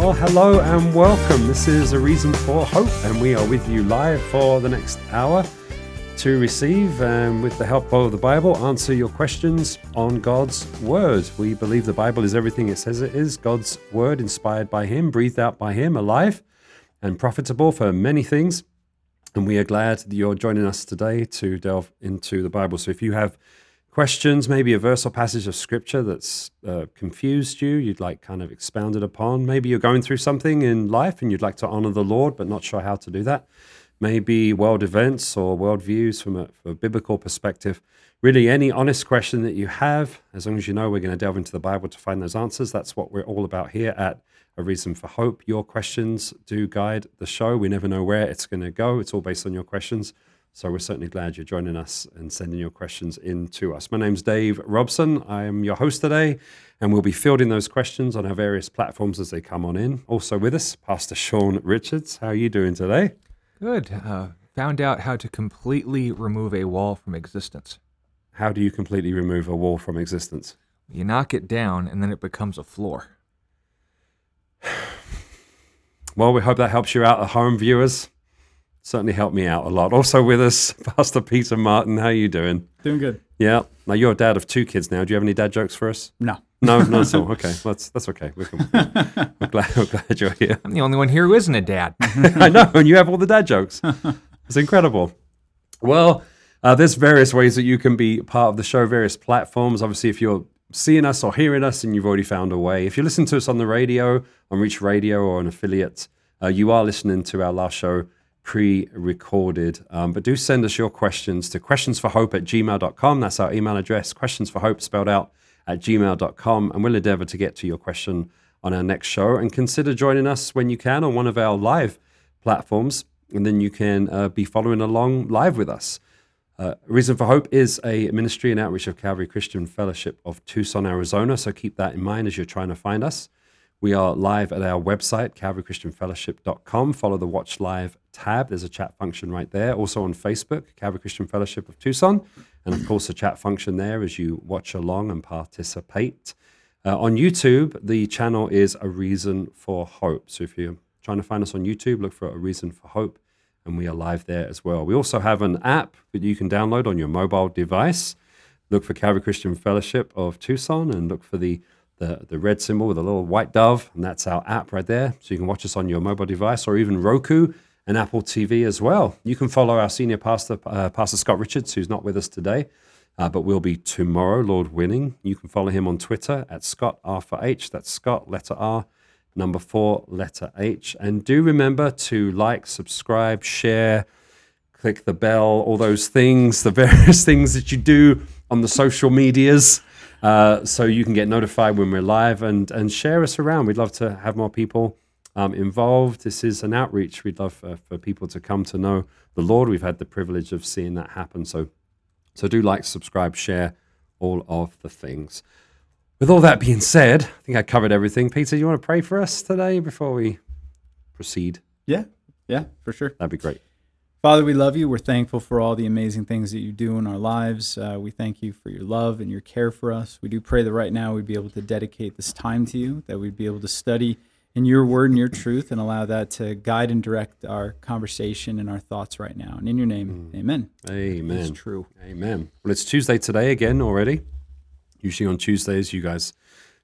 Well, hello and welcome. This is A Reason for Hope, and we are with you live for the next hour to receive, and with the help of the Bible, answer your questions on God's Word. We believe the Bible is everything it says it is God's Word, inspired by Him, breathed out by Him, alive and profitable for many things. And we are glad that you're joining us today to delve into the Bible. So if you have questions, maybe a verse or passage of scripture that's uh, confused you, you'd like kind of expounded upon. Maybe you're going through something in life and you'd like to honor the Lord, but not sure how to do that. Maybe world events or world views from a, from a biblical perspective. Really, any honest question that you have, as long as you know we're going to delve into the Bible to find those answers, that's what we're all about here at A Reason for Hope. Your questions do guide the show. We never know where it's going to go, it's all based on your questions. So we're certainly glad you're joining us and sending your questions in to us. My name's Dave Robson. I am your host today, and we'll be fielding those questions on our various platforms as they come on in. Also with us, Pastor Sean Richards. How are you doing today? Good. Uh, found out how to completely remove a wall from existence. How do you completely remove a wall from existence? You knock it down, and then it becomes a floor. Well, we hope that helps you out at home, viewers certainly helped me out a lot. Also with us, Pastor Peter Martin. How are you doing? Doing good. Yeah. Now you're a dad of two kids now. Do you have any dad jokes for us? No. No, no, so okay. Well, that's that's okay. We can, we're glad we're glad you're here. I'm the only one here who isn't a dad. I know, and you have all the dad jokes. It's incredible. Well, uh, there's various ways that you can be part of the show, various platforms. Obviously, if you're seeing us or hearing us and you've already found a way, if you listen to us on the radio, on Reach Radio or an affiliate, uh, you are listening to our last show pre-recorded. Um, but do send us your questions to questionsforhope at gmail.com. That's our email address, questionsforhope spelled out at gmail.com. And we'll endeavor to get to your question on our next show. And consider joining us when you can on one of our live platforms. And then you can uh, be following along live with us. Uh, Reason for Hope is a ministry and outreach of Calvary Christian Fellowship of Tucson, Arizona. So keep that in mind as you're trying to find us. We are live at our website, calvarychristianfellowship.com. Follow the Watch Live tab. There's a chat function right there. Also on Facebook, Calvary Christian Fellowship of Tucson. And of course, a chat function there as you watch along and participate. Uh, on YouTube, the channel is A Reason for Hope. So if you're trying to find us on YouTube, look for A Reason for Hope. And we are live there as well. We also have an app that you can download on your mobile device. Look for Calvary Christian Fellowship of Tucson and look for the the, the red symbol with a little white dove, and that's our app right there. So you can watch us on your mobile device or even Roku and Apple TV as well. You can follow our senior pastor, uh, Pastor Scott Richards, who's not with us today, uh, but will be tomorrow, Lord willing. You can follow him on Twitter at Scott R for H. That's Scott, letter R, number four, letter H. And do remember to like, subscribe, share, click the bell, all those things, the various things that you do on the social medias. Uh, so you can get notified when we're live and and share us around. We'd love to have more people um, involved. This is an outreach. We'd love for, for people to come to know the Lord. We've had the privilege of seeing that happen. So so do like, subscribe, share, all of the things. With all that being said, I think I covered everything. Peter, you want to pray for us today before we proceed? Yeah, yeah, for sure. That'd be great. Father, we love you. We're thankful for all the amazing things that you do in our lives. Uh, we thank you for your love and your care for us. We do pray that right now we'd be able to dedicate this time to you, that we'd be able to study in your word and your truth and allow that to guide and direct our conversation and our thoughts right now. And in your name, mm. amen. Amen. It's true. Amen. Well, it's Tuesday today again already. Usually on Tuesdays, you guys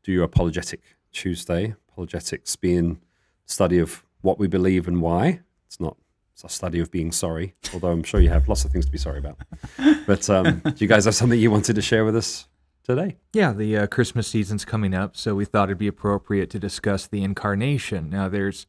do your apologetic Tuesday. Apologetics being study of what we believe and why. It's not it's a study of being sorry, although I'm sure you have lots of things to be sorry about. But um, do you guys have something you wanted to share with us today? Yeah, the uh, Christmas season's coming up, so we thought it'd be appropriate to discuss the incarnation. Now, there's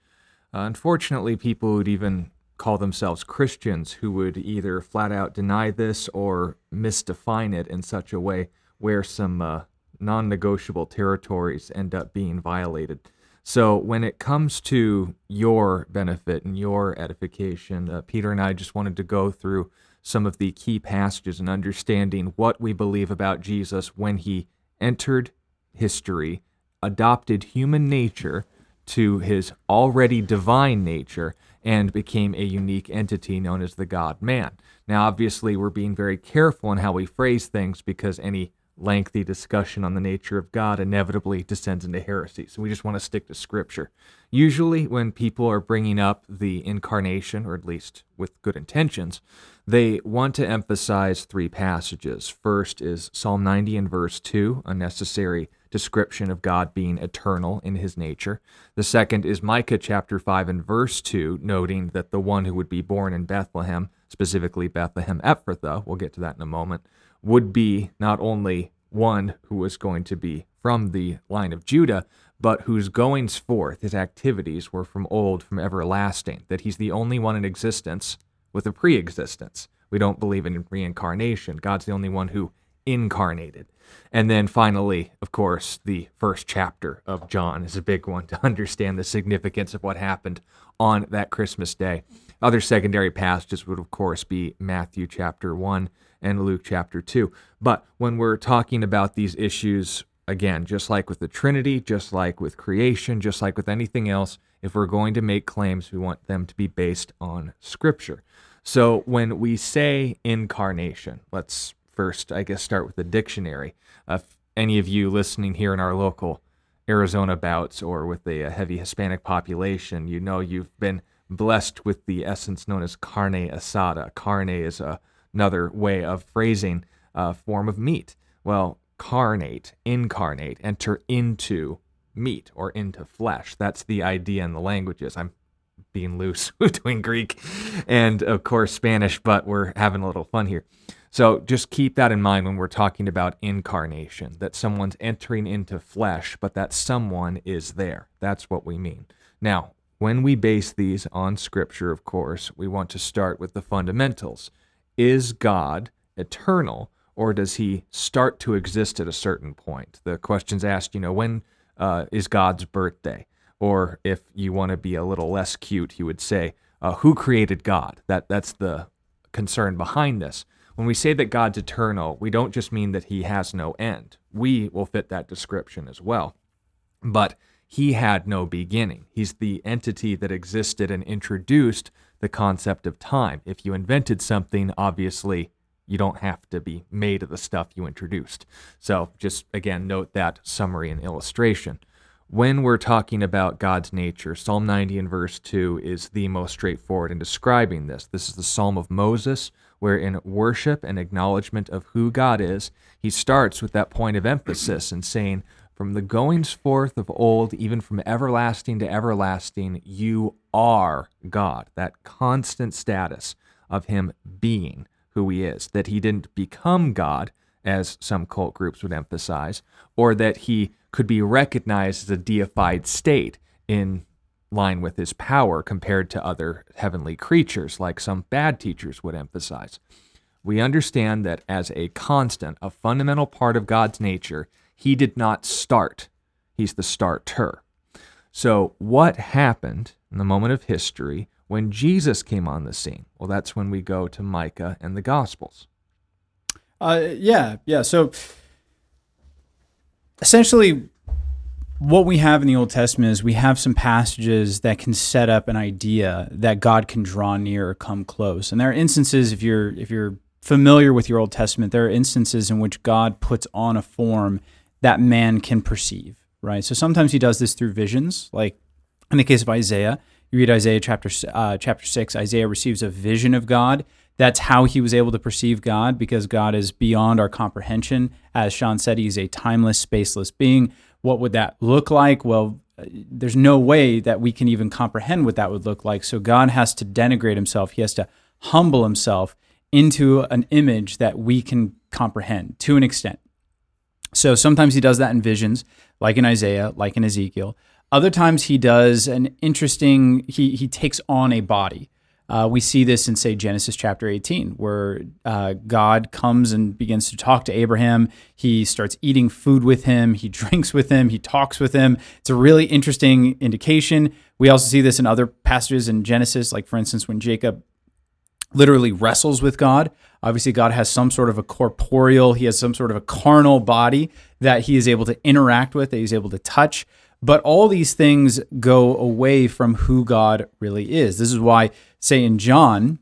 uh, unfortunately people who'd even call themselves Christians who would either flat out deny this or misdefine it in such a way where some uh, non negotiable territories end up being violated. So, when it comes to your benefit and your edification, uh, Peter and I just wanted to go through some of the key passages and understanding what we believe about Jesus when he entered history, adopted human nature to his already divine nature, and became a unique entity known as the God man. Now, obviously, we're being very careful in how we phrase things because any lengthy discussion on the nature of God inevitably descends into heresy. So we just want to stick to scripture. Usually, when people are bringing up the incarnation, or at least with good intentions, they want to emphasize three passages. First is Psalm 90 and verse 2, a necessary description of God being eternal in his nature. The second is Micah chapter 5 and verse 2, noting that the one who would be born in Bethlehem, specifically Bethlehem Ephrathah, we'll get to that in a moment, would be not only one who was going to be from the line of Judah, but whose goings forth, his activities, were from old, from everlasting, that he's the only one in existence with a pre existence. We don't believe in reincarnation. God's the only one who incarnated. And then finally, of course, the first chapter of John is a big one to understand the significance of what happened on that Christmas day. Other secondary passages would, of course, be Matthew chapter 1 and Luke chapter 2. But when we're talking about these issues, again, just like with the Trinity, just like with creation, just like with anything else, if we're going to make claims, we want them to be based on Scripture. So when we say incarnation, let's first, I guess, start with the dictionary. Uh, if any of you listening here in our local Arizona bouts or with a, a heavy Hispanic population, you know you've been blessed with the essence known as carne asada. Carne is a, another way of phrasing a form of meat. Well, carnate, incarnate, enter into meat or into flesh. That's the idea in the languages. I'm being loose doing Greek and, of course, Spanish, but we're having a little fun here. So just keep that in mind when we're talking about incarnation, that someone's entering into flesh, but that someone is there. That's what we mean. Now, when we base these on Scripture, of course, we want to start with the fundamentals. Is God eternal, or does he start to exist at a certain point? The question's asked, you know, when uh, is God's birthday? Or if you want to be a little less cute, you would say, uh, who created God? That, that's the concern behind this. When we say that God's eternal, we don't just mean that he has no end. We will fit that description as well. But he had no beginning. He's the entity that existed and introduced the concept of time. If you invented something, obviously you don't have to be made of the stuff you introduced. So just again, note that summary and illustration. When we're talking about God's nature, Psalm 90 and verse 2 is the most straightforward in describing this. This is the Psalm of Moses where in worship and acknowledgement of who God is, he starts with that point of emphasis and saying, From the goings forth of old, even from everlasting to everlasting, you are God. That constant status of him being who he is, that he didn't become God, as some cult groups would emphasize, or that he could be recognized as a deified state in line with his power compared to other heavenly creatures, like some bad teachers would emphasize. We understand that as a constant, a fundamental part of God's nature, he did not start, he's the starter. So, what happened in the moment of history when Jesus came on the scene? Well, that's when we go to Micah and the Gospels. Uh, yeah, yeah. So, essentially, what we have in the Old Testament is we have some passages that can set up an idea that God can draw near or come close. And there are instances if you're if you're familiar with your Old Testament, there are instances in which God puts on a form that man can perceive, right? So sometimes he does this through visions, like in the case of Isaiah. You read Isaiah chapter uh, chapter six. Isaiah receives a vision of God. That's how he was able to perceive God because God is beyond our comprehension. As Sean said, he's a timeless, spaceless being. What would that look like? Well, there's no way that we can even comprehend what that would look like. So God has to denigrate himself. He has to humble himself into an image that we can comprehend to an extent. So sometimes he does that in visions, like in Isaiah, like in Ezekiel. Other times he does an interesting, he, he takes on a body. Uh, we see this in, say, Genesis chapter 18, where uh, God comes and begins to talk to Abraham. He starts eating food with him, he drinks with him, he talks with him. It's a really interesting indication. We also see this in other passages in Genesis, like, for instance, when Jacob literally wrestles with God. Obviously, God has some sort of a corporeal, he has some sort of a carnal body that he is able to interact with, that he's able to touch. But all these things go away from who God really is. This is why, say, in John,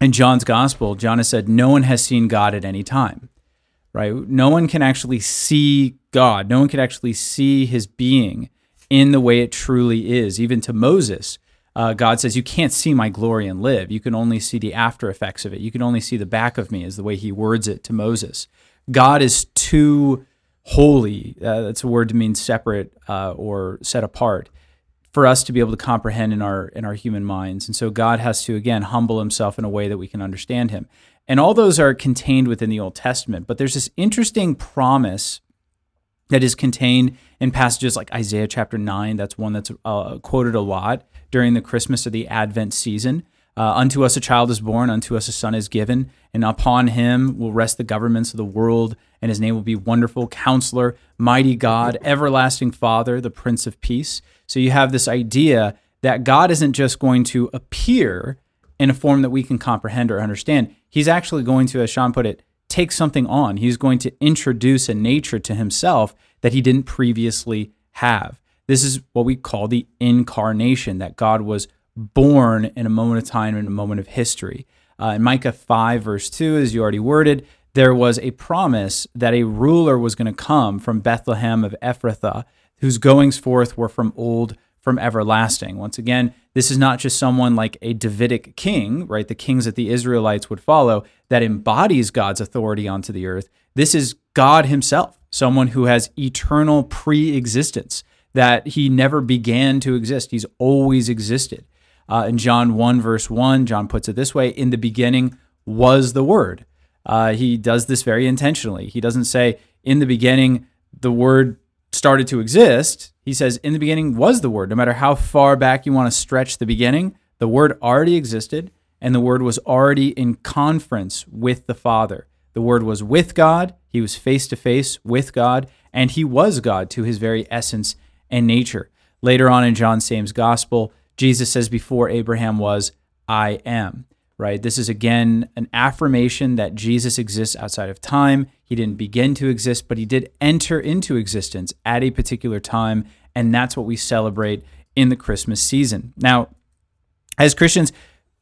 in John's gospel, John has said, No one has seen God at any time. right? No one can actually see God. No one can actually see his being in the way it truly is. Even to Moses, uh, God says, You can't see my glory and live. You can only see the after effects of it. You can only see the back of me, is the way he words it to Moses. God is too holy. Uh, that's a word to mean separate uh, or set apart for us to be able to comprehend in our in our human minds. And so God has to again humble himself in a way that we can understand him. And all those are contained within the Old Testament, but there's this interesting promise that is contained in passages like Isaiah chapter 9. That's one that's uh, quoted a lot during the Christmas or the Advent season. Uh, unto us a child is born, unto us a son is given, and upon him will rest the governments of the world, and his name will be Wonderful Counselor, Mighty God, Everlasting Father, the Prince of Peace. So you have this idea that God isn't just going to appear in a form that we can comprehend or understand. He's actually going to, as Sean put it, take something on. He's going to introduce a nature to himself that he didn't previously have. This is what we call the incarnation, that God was born in a moment of time, in a moment of history. Uh, in Micah 5, verse 2, as you already worded, there was a promise that a ruler was going to come from Bethlehem of Ephrathah, whose goings forth were from old, from everlasting. Once again, this is not just someone like a Davidic king, right? The kings that the Israelites would follow that embodies God's authority onto the earth. This is God himself, someone who has eternal pre existence, that he never began to exist. He's always existed. Uh, in John 1, verse 1, John puts it this way In the beginning was the Word. Uh, he does this very intentionally. He doesn't say, In the beginning, the Word started to exist. He says, In the beginning was the Word. No matter how far back you want to stretch the beginning, the Word already existed, and the Word was already in conference with the Father. The Word was with God, He was face to face with God, and He was God to His very essence and nature. Later on in John Same's Gospel, Jesus says, Before Abraham was, I am, right? This is again an affirmation that Jesus exists outside of time. He didn't begin to exist, but he did enter into existence at a particular time. And that's what we celebrate in the Christmas season. Now, as Christians,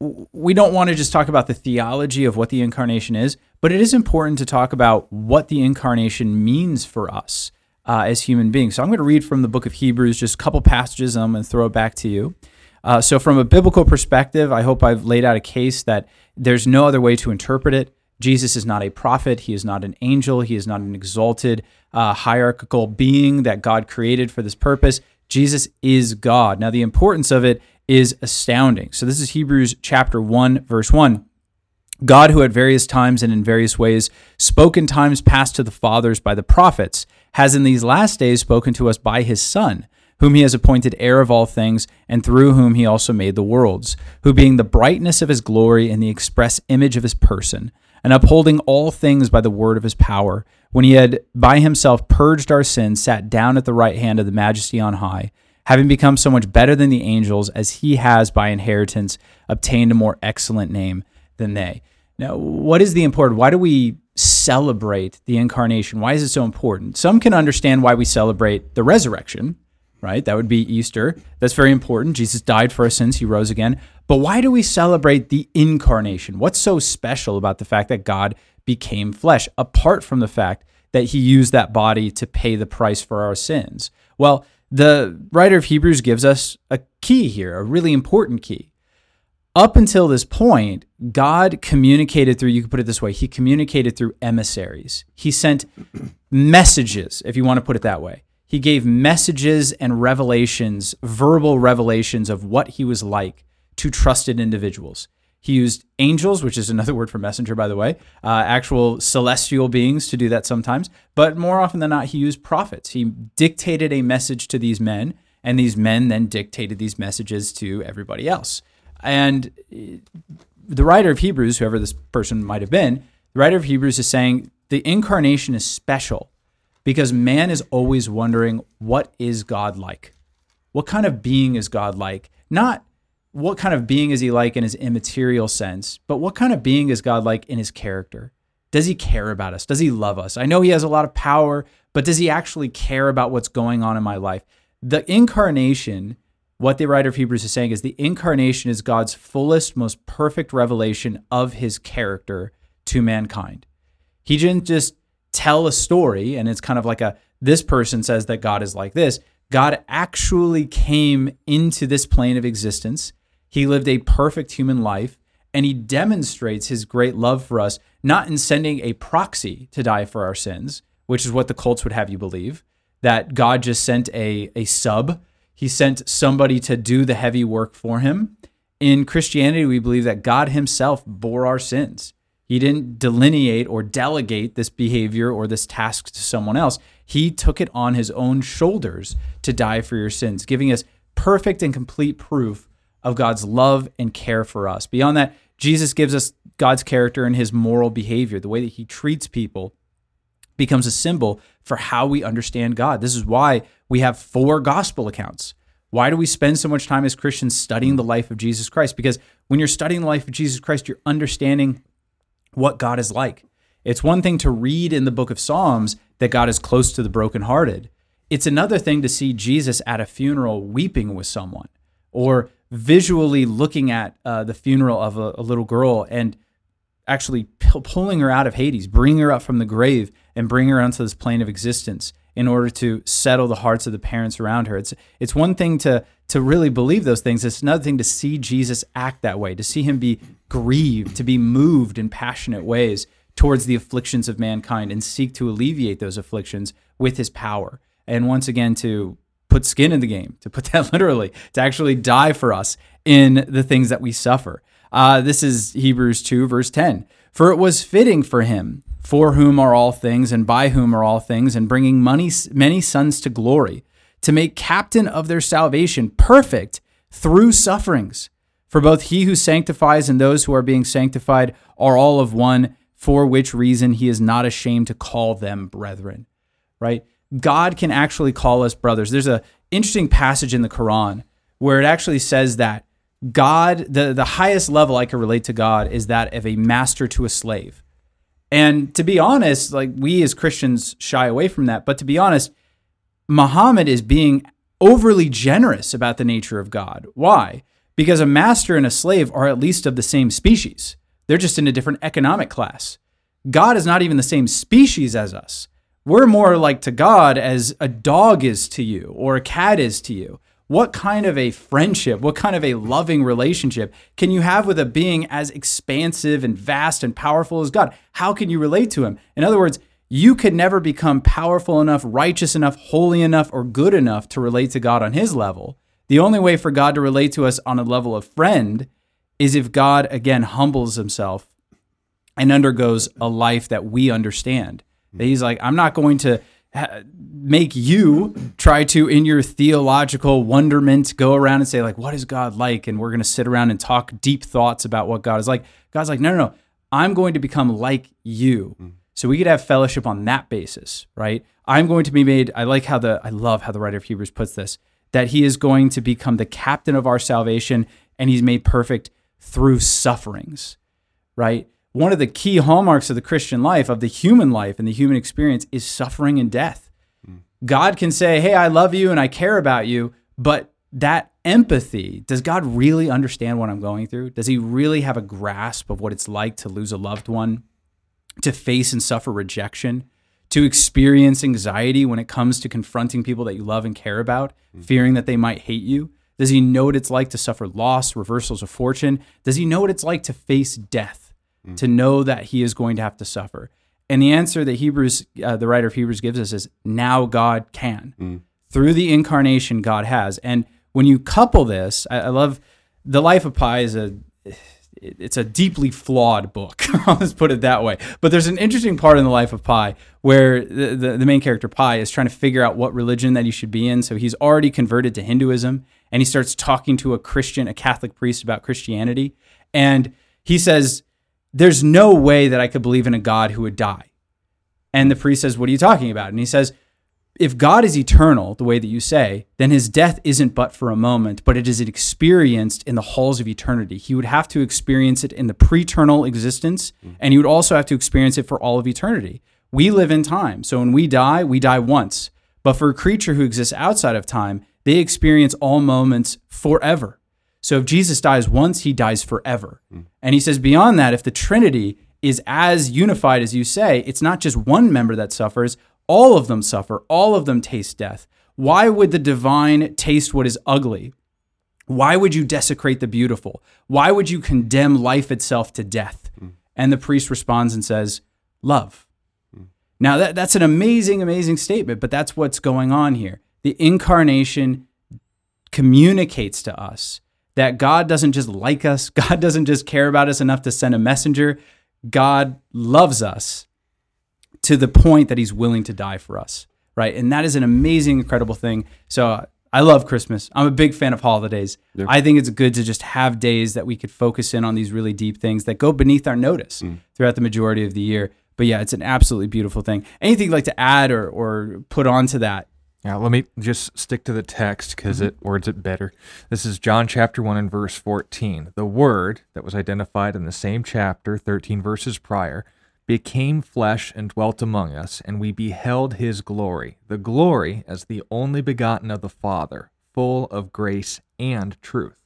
we don't want to just talk about the theology of what the incarnation is, but it is important to talk about what the incarnation means for us uh, as human beings. So I'm going to read from the book of Hebrews just a couple passages, and I'm going to throw it back to you. Uh, so, from a biblical perspective, I hope I've laid out a case that there's no other way to interpret it. Jesus is not a prophet. He is not an angel. He is not an exalted uh, hierarchical being that God created for this purpose. Jesus is God. Now, the importance of it is astounding. So, this is Hebrews chapter 1, verse 1. God, who at various times and in various ways spoke in times past to the fathers by the prophets, has in these last days spoken to us by his Son whom he has appointed heir of all things, and through whom he also made the worlds, who being the brightness of his glory and the express image of his person, and upholding all things by the word of his power, when he had by himself purged our sins, sat down at the right hand of the majesty on high, having become so much better than the angels, as he has by inheritance obtained a more excellent name than they. Now, what is the important? Why do we celebrate the incarnation? Why is it so important? Some can understand why we celebrate the resurrection, right? That would be Easter. That's very important. Jesus died for our sins, he rose again. But why do we celebrate the incarnation? What's so special about the fact that God became flesh, apart from the fact that he used that body to pay the price for our sins? Well, the writer of Hebrews gives us a key here, a really important key. Up until this point, God communicated through, you could put it this way, he communicated through emissaries. He sent messages, if you want to put it that way he gave messages and revelations, verbal revelations of what he was like to trusted individuals. He used angels, which is another word for messenger, by the way, uh, actual celestial beings to do that sometimes. But more often than not, he used prophets. He dictated a message to these men, and these men then dictated these messages to everybody else. And uh, the writer of Hebrews, whoever this person might have been, the writer of Hebrews is saying the incarnation is special because man is always wondering what is God like? What kind of being is God like? Not what kind of being is he like in his immaterial sense, but what kind of being is God like in his character? Does he care about us? Does he love us? I know he has a lot of power, but does he actually care about what's going on in my life? The incarnation, what the writer of Hebrews is saying is the incarnation is God's fullest, most perfect revelation of his character to mankind. He didn't just tell a story and it's kind of like a this person says that God is like this. God actually came into this plane of existence. He lived a perfect human life and he demonstrates his great love for us, not in sending a proxy to die for our sins, which is what the cults would have you believe, that God just sent a, a sub. He sent somebody to do the heavy work for him. In Christianity, we believe that God himself bore our sins. He didn't delineate or delegate this behavior or this task to someone else. He took it on his own shoulders to die for your sins, giving us perfect and complete proof of God's love and care for us. Beyond that, Jesus gives us God's character and his moral behavior, the way that he treats people becomes a symbol for how we understand God. This is why we have four gospel accounts. Why do we spend so much time as Christians studying the life of Jesus Christ? Because when you're studying the life of Jesus Christ, you're understanding what God is like. It's one thing to read in the book of Psalms that God is close to the brokenhearted. It's another thing to see Jesus at a funeral weeping with someone or visually looking at uh, the funeral of a, a, little girl and actually p- pulling her out of Hades, bringing her up from the grave and bring her onto this plane of existence in order to settle the hearts of the parents around her. It's it's one thing to to really believe those things. It's another thing to see Jesus act that way, to see him be grieved, to be moved in passionate ways towards the afflictions of mankind and seek to alleviate those afflictions with his power. And once again to put skin in the game, to put that literally, to actually die for us in the things that we suffer. Uh, this is Hebrews 2, verse 10. For it was fitting for him for whom are all things and by whom are all things, and bringing money, many sons to glory, to make captain of their salvation perfect through sufferings. For both he who sanctifies and those who are being sanctified are all of one, for which reason he is not ashamed to call them brethren. Right? God can actually call us brothers. There's a interesting passage in the Quran where it actually says that God, the, the highest level I can relate to God is that of a master to a slave. And to be honest, like we as Christians shy away from that. But to be honest, Muhammad is being overly generous about the nature of God. Why? Because a master and a slave are at least of the same species, they're just in a different economic class. God is not even the same species as us. We're more like to God as a dog is to you or a cat is to you what kind of a friendship, what kind of a loving relationship can you have with a being as expansive and vast and powerful as God? How can you relate to him? In other words, you could never become powerful enough, righteous enough, holy enough, or good enough to relate to God on his level. The only way for God to relate to us on a level of friend is if God, again, humbles himself and undergoes a life that we understand. That he's like, I'm not going to make you try to in your theological wonderment go around and say like what is god like? And we're going to sit around and talk deep thoughts about what god is like. God's like no no no. I'm going to become like you. Mm. so we could have fellowship on that basis right? I'm going to be made i like how the i love how the writer of hebrews puts this that he is going to become the captain of our salvation and he's made perfect through sufferings right one of the key hallmarks of the Christian life, of the human life and the human experience, is suffering and death. Mm. God can say, Hey, I love you and I care about you, but that empathy, does God really understand what I'm going through? Does he really have a grasp of what it's like to lose a loved one, to face and suffer rejection, to experience anxiety when it comes to confronting people that you love and care about, mm. fearing that they might hate you? Does he know what it's like to suffer loss, reversals of fortune? Does he know what it's like to face death? Mm. to know that he is going to have to suffer. And the answer that Hebrews, uh, the writer of Hebrews gives us is now God can. Mm. Through the incarnation, God has. And when you couple this, I, I love the life of Pi is a it's a deeply flawed book. Let's put it that way. But there's an interesting part in the life of Pi where the, the, the, main character Pi is trying to figure out what religion that he should be in. So he's already converted to Hinduism and he starts talking to a Christian, a Catholic priest about Christianity. And he says, there's no way that I could believe in a God who would die. And the priest says, What are you talking about? And he says, If God is eternal, the way that you say, then his death isn't but for a moment, but it is experienced in the halls of eternity. He would have to experience it in the pre-eternal existence, mm. and he would also have to experience it for all of eternity. We live in time. So when we die, we die once. But for a creature who exists outside of time, they experience all moments forever. So if Jesus dies once, he dies forever. Mm. And he says, beyond that, if the Trinity is as unified as you say, it's not just one member that suffers, all of them suffer, all of them taste death. Why would the divine taste what is ugly? Why would you desecrate the beautiful? Why would you condemn life itself to death? And the priest responds and says, Love. Now, that, that's an amazing, amazing statement, but that's what's going on here. The incarnation communicates to us that God doesn't just like us, God doesn't just care about us enough to send a messenger. God loves us to the point that he's willing to die for us, right? And that is an amazing, incredible thing. So I love Christmas. I'm a big fan of holidays. Yeah. I think it's good to just have days that we could focus in on these really deep things that go beneath our notice mm. throughout the majority of the year. But yeah, it's an absolutely beautiful thing. Anything you'd like to add or, or put onto that? Yeah, let me just stick to the text because mm-hmm. it words it better. This is John chapter 1 and verse 14. The Word that was identified in the same chapter, 13 verses prior, became flesh and dwelt among us, and we beheld his glory, the glory as the only begotten of the Father, full of grace and truth.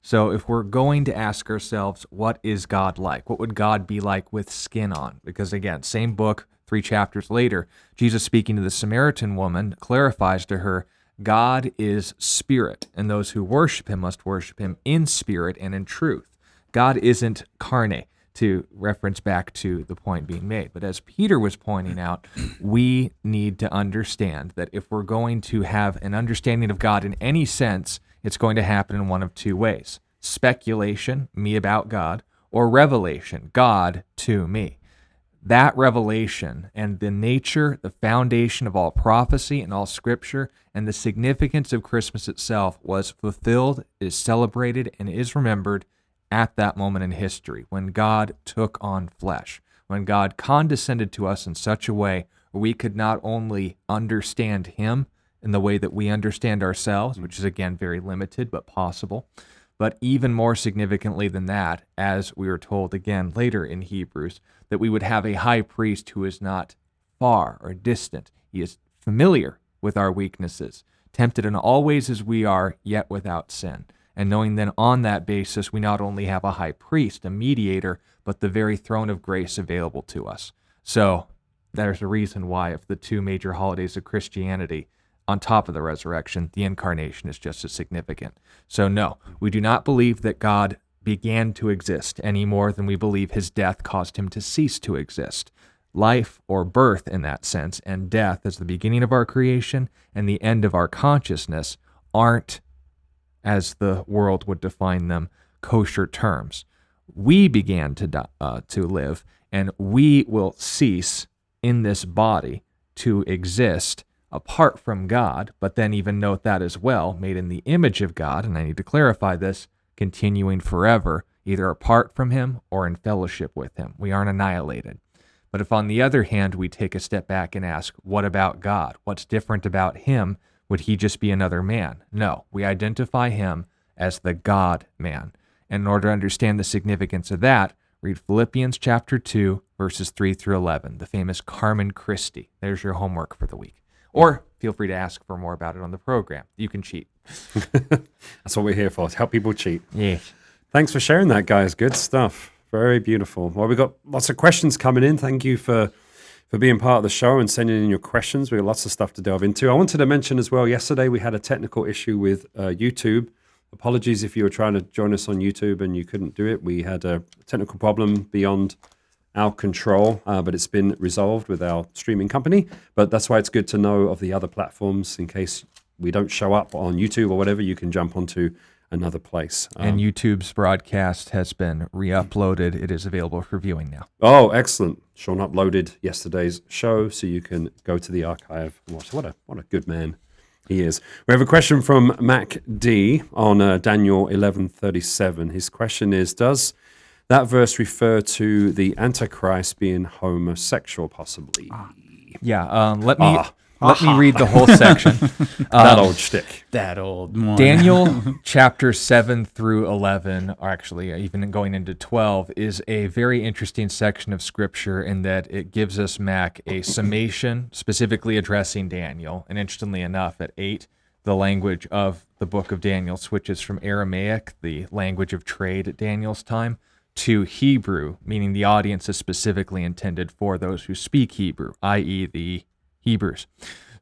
So, if we're going to ask ourselves, what is God like? What would God be like with skin on? Because again, same book, three chapters later, Jesus speaking to the Samaritan woman clarifies to her, God is spirit, and those who worship him must worship him in spirit and in truth. God isn't carne, to reference back to the point being made. But as Peter was pointing out, we need to understand that if we're going to have an understanding of God in any sense, it's going to happen in one of two ways speculation, me about God, or revelation, God to me. That revelation and the nature, the foundation of all prophecy and all scripture, and the significance of Christmas itself was fulfilled, is celebrated, and is remembered at that moment in history when God took on flesh, when God condescended to us in such a way we could not only understand Him in the way that we understand ourselves, which is again very limited but possible, but even more significantly than that, as we are told again later in Hebrews, that we would have a high priest who is not far or distant. He is familiar with our weaknesses, tempted in all ways as we are, yet without sin. And knowing then on that basis, we not only have a high priest, a mediator, but the very throne of grace available to us. So there's a reason why, of the two major holidays of Christianity, on top of the resurrection, the incarnation is just as significant. So, no, we do not believe that God began to exist any more than we believe his death caused him to cease to exist. Life or birth, in that sense, and death as the beginning of our creation and the end of our consciousness aren't, as the world would define them, kosher terms. We began to, die, uh, to live, and we will cease in this body to exist apart from God, but then even note that as well, made in the image of God, and I need to clarify this, continuing forever, either apart from Him or in fellowship with Him. We aren't annihilated. But if on the other hand we take a step back and ask, what about God? What's different about Him? Would He just be another man? No, we identify Him as the God man. And in order to understand the significance of that, read Philippians chapter 2, verses 3 through 11, the famous Carmen Christi. There's your homework for the week. Or feel free to ask for more about it on the program. You can cheat. That's what we're here for, to help people cheat. Yes. Thanks for sharing that, guys. Good stuff. Very beautiful. Well, we've got lots of questions coming in. Thank you for for being part of the show and sending in your questions. We got lots of stuff to delve into. I wanted to mention as well. Yesterday we had a technical issue with uh, YouTube. Apologies if you were trying to join us on YouTube and you couldn't do it. We had a technical problem beyond our control, uh, but it's been resolved with our streaming company. But that's why it's good to know of the other platforms in case we don't show up on YouTube or whatever. You can jump onto another place. Um, And YouTube's broadcast has been re uploaded. It is available for viewing now. Oh, excellent! Sean uploaded yesterday's show, so you can go to the archive and watch. What a what a good man he is. We have a question from Mac D on uh, Daniel eleven thirty seven. His question is: Does that verse refer to the Antichrist being homosexual? Possibly. Yeah. Um, let me Ah. Let me read the whole section. Uh, that old shtick. That old one. Daniel chapter 7 through 11, or actually uh, even going into 12, is a very interesting section of scripture in that it gives us, Mac, a summation specifically addressing Daniel. And interestingly enough, at 8, the language of the book of Daniel switches from Aramaic, the language of trade at Daniel's time, to Hebrew, meaning the audience is specifically intended for those who speak Hebrew, i.e., the Hebrews.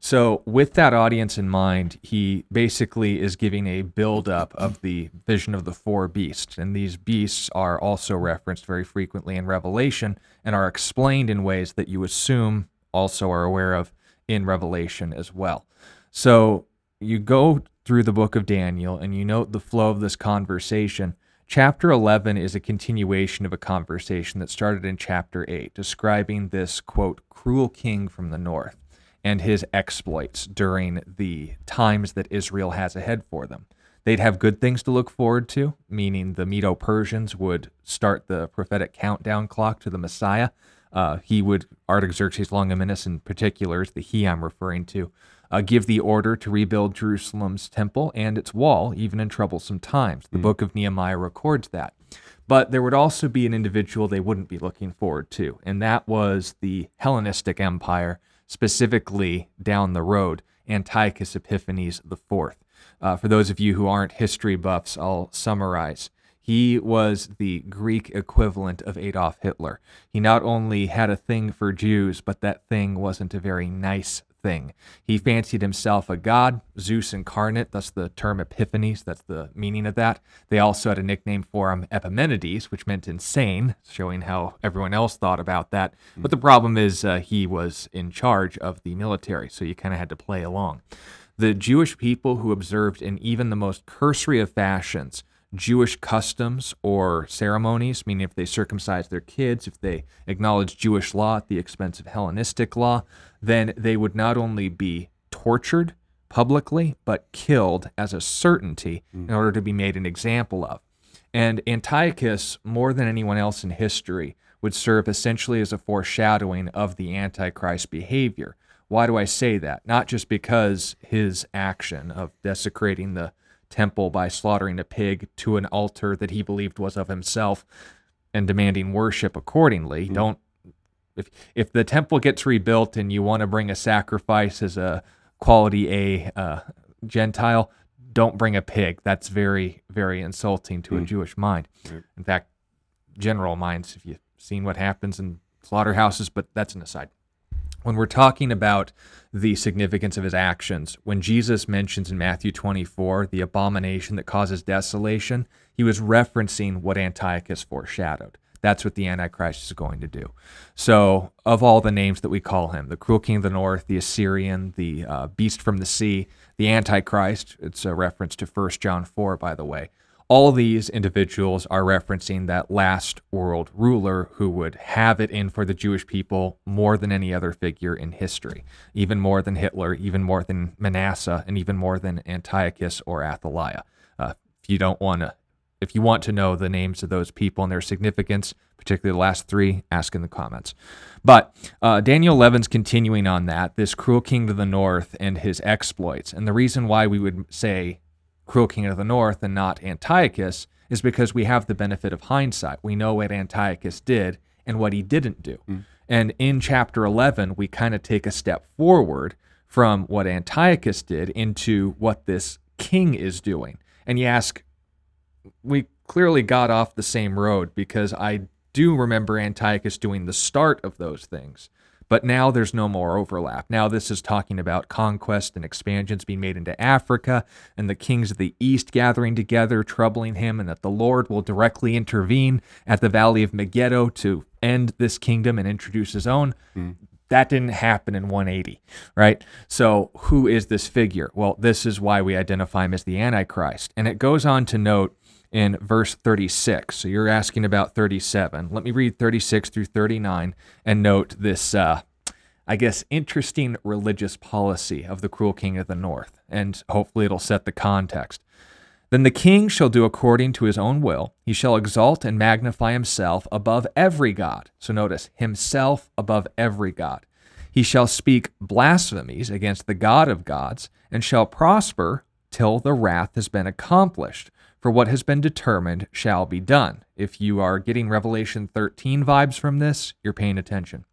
So, with that audience in mind, he basically is giving a build-up of the vision of the four beasts. And these beasts are also referenced very frequently in Revelation and are explained in ways that you assume also are aware of in Revelation as well. So, you go through the book of Daniel and you note the flow of this conversation. Chapter 11 is a continuation of a conversation that started in chapter 8, describing this, quote, cruel king from the north and his exploits during the times that Israel has ahead for them. They'd have good things to look forward to, meaning the Medo Persians would start the prophetic countdown clock to the Messiah. Uh, he would, Artaxerxes Longimanus in particular, is the he I'm referring to, uh, give the order to rebuild Jerusalem's temple and its wall, even in troublesome times. The mm. book of Nehemiah records that. But there would also be an individual they wouldn't be looking forward to, and that was the Hellenistic Empire specifically down the road, Antiochus Epiphanes IV. Uh, for those of you who aren't history buffs, I'll summarize. He was the Greek equivalent of Adolf Hitler. He not only had a thing for Jews, but that thing wasn't a very nice thing. He fancied himself a god, Zeus incarnate, thus the term Epiphanes, that's the meaning of that. They also had a nickname for him, Epimanes, which meant insane, showing how everyone else thought about that. Mm. But the problem is uh, he was in charge of the military, so you kind of had to play along. The Jewish people who observed in even the most cursory of fashions Jewish customs or ceremonies, meaning if they circumcised their kids, if they acknowledged Jewish law at the expense of Hellenistic law, then they would not only be tortured publicly, but killed as a certainty mm. in order to be made an example of. And Antiochus, more than anyone else in history, would serve essentially as a foreshadowing of the Antichrist behavior. Why do I say that? Not just because his action of desecrating the temple by slaughtering a pig to an altar that he believed was of himself and demanding worship accordingly. Mm-hmm. Don't if if the temple gets rebuilt and you want to bring a sacrifice as a quality A uh, Gentile, don't bring a pig. That's very very insulting to mm. a Jewish mind. In fact, general minds, if you've seen what happens in slaughterhouses, but that's an aside when we're talking about the significance of his actions, when Jesus mentions in Matthew 24 the abomination that causes desolation, he was referencing what Antiochus foreshadowed. That's what the Antichrist is going to do. So, of all the names that we call him, the cruel king of the north, the Assyrian, the uh, beast from the sea, the Antichrist, it's a reference to 1 John 4, by the way all these individuals are referencing that last world ruler who would have it in for the Jewish people more than any other figure in history, even more than Hitler, even more than Manasseh, and even more than Antiochus or Athaliah. Uh, if you don't want to, if you want to know the names of those people and their significance, particularly the last three, ask in the comments. But uh, Daniel 11's continuing on that, this cruel king to the north and his exploits. And the reason why we would say cruel king of the north and not Antiochus is because we have the benefit of hindsight. We know what Antiochus did and what he didn't do. Mm. And in chapter 11, we kind of take a step forward from what Antiochus did into what this king is doing. And you ask, we clearly got off the same road because I do remember Antiochus doing the start of those things. But now there's no more overlap. Now this is talking about conquest and expansions being made into Africa and the kings of the east gathering together, troubling him, and that the Lord will directly intervene at the valley of Megiddo to end this kingdom and introduce his own. Mm. That didn't happen in 180, right? So, who is this figure? Well, this is why we identify him as the Antichrist. And it goes on to note in verse 36. So you're asking about 37. Let me read 36 through 39 and note this, uh, I guess, interesting religious policy of the cruel king of the north, and hopefully it'll set the context. Then the king shall do according to his own will. He shall exalt and magnify himself above every God. So notice, himself above every God. He shall speak blasphemies against the God of gods, and shall prosper till the wrath has been accomplished for what has been determined shall be done. If you are getting Revelation 13 vibes from this, you're paying attention.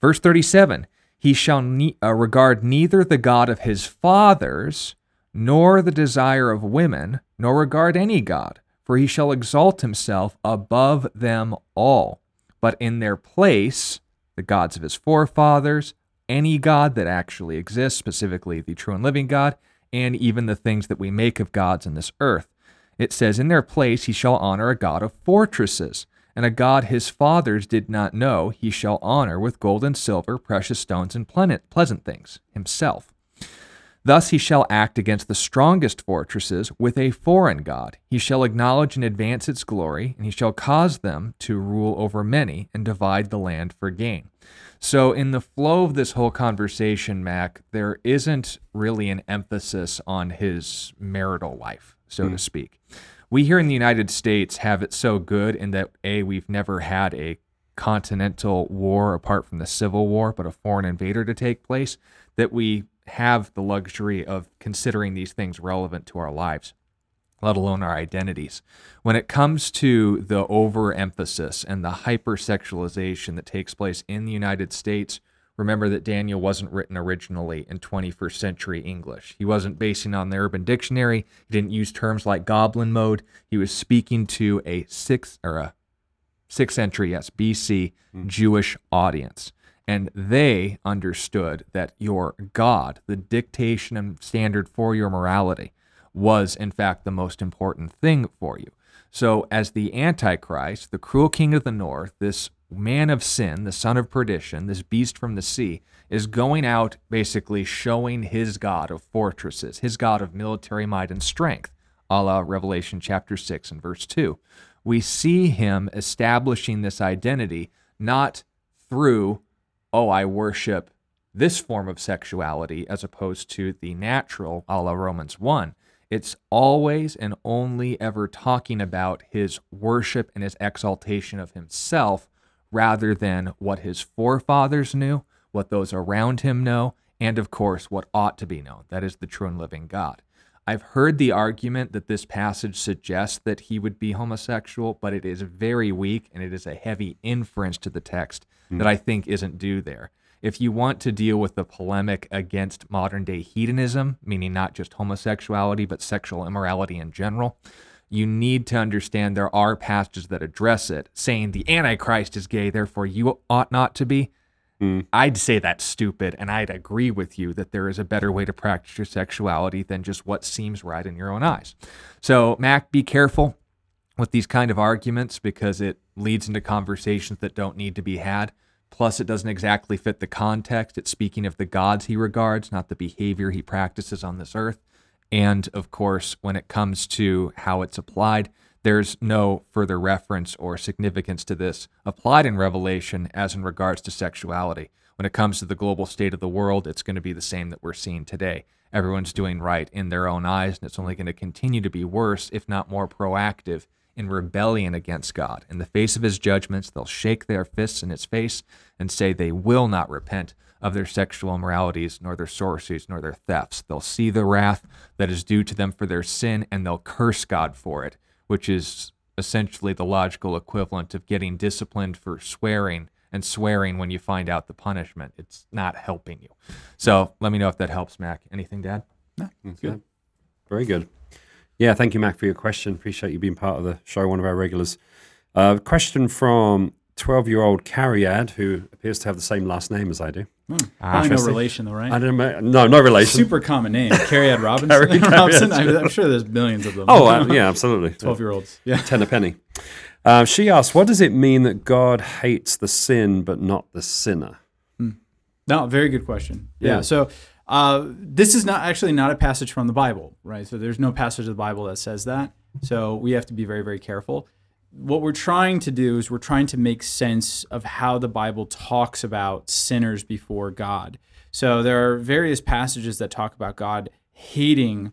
Verse 37 He shall ne- uh, regard neither the God of his fathers, nor the desire of women, nor regard any God. for he shall exalt himself above them all. But in their place, the gods of his forefathers, any God that actually exists, specifically the true and living God, and even the things that we make of gods in this earth. It says, In their place he shall honor a God of fortresses, and a God his fathers did not know he shall honor with gold and silver, precious stones, and pleasant things himself. Thus he shall act against the strongest fortresses with a foreign God. He shall acknowledge and advance its glory, and he shall cause them to rule over many and divide the land for gain. So, in the flow of this whole conversation, Mac, there isn't really an emphasis on his marital life, so mm. to speak. We here in the United States have it so good in that, A, we've never had a continental war apart from the Civil War, but a foreign invader to take place, that we have the luxury of considering these things relevant to our lives, let alone our identities. When it comes to the overemphasis and the hypersexualization that takes place in the United States, remember that Daniel wasn't written originally in 21st century English. He wasn't basing on the Urban Dictionary. He didn't use terms like goblin mode. He was speaking to a sixth or a sixth century, yes, BC mm. Jewish audience. And they understood that your God, the dictation and standard for your morality, was in fact the most important thing for you. So, as the Antichrist, the cruel king of the north, this man of sin, the son of perdition, this beast from the sea, is going out basically showing his God of fortresses, his God of military might and strength, a la Revelation chapter 6 and verse 2. We see him establishing this identity not through oh, I worship this form of sexuality as opposed to the natural, a la Romans 1. It's always and only ever talking about his worship and his exaltation of himself rather than what his forefathers knew, what those around him know, and of course, what ought to be known that is the true and living God. I've heard the argument that this passage suggests that he would be homosexual, but it is very weak and it is a heavy inference to the text mm. that I think isn't due there. If you want to deal with the polemic against modern day hedonism, meaning not just homosexuality, but sexual immorality in general, you need to understand there are passages that address it, saying the Antichrist is gay, therefore you ought not to be. Mm. I'd say that's stupid, and I'd agree with you that there is a better way to practice your sexuality than just what seems right in your own eyes. So, Mac, be careful with these kind of arguments because it leads into conversations that don't need to be had. Plus, it doesn't exactly fit the context. It's speaking of the gods he regards, not the behavior he practices on this earth. And of course, when it comes to how it's applied, there's no further reference or significance to this applied in Revelation as in regards to sexuality. When it comes to the global state of the world, it's going to be the same that we're seeing today. Everyone's doing right in their own eyes, and it's only going to continue to be worse, if not more proactive, in rebellion against God. In the face of his judgments, they'll shake their fists in his face and say they will not repent of their sexual immoralities, nor their sorceries, nor their thefts. They'll see the wrath that is due to them for their sin, and they'll curse God for it which is essentially the logical equivalent of getting disciplined for swearing and swearing when you find out the punishment. It's not helping you. So let me know if that helps, Mac. Anything, Dad? No, that's good. Very good. Yeah, thank you, Mac, for your question. Appreciate you being part of the show, one of our regulars. Uh, question from 12 year old Cariad, who appears to have the same last name as I do. Hmm. Ah, no relation, though, right? I don't know. No, no relation. Super common name. Cariad Robinson. Carrie, Robinson. I am sure there's millions of them. Oh, uh, yeah, absolutely. 12 year olds. Yeah. Ten a penny. Uh, she asks, What does it mean that God hates the sin but not the sinner? Hmm. No, very good question. Yeah. yeah so, uh, this is not actually not a passage from the Bible, right? So, there's no passage of the Bible that says that. So, we have to be very, very careful what we're trying to do is we're trying to make sense of how the Bible talks about sinners before God. So there are various passages that talk about God hating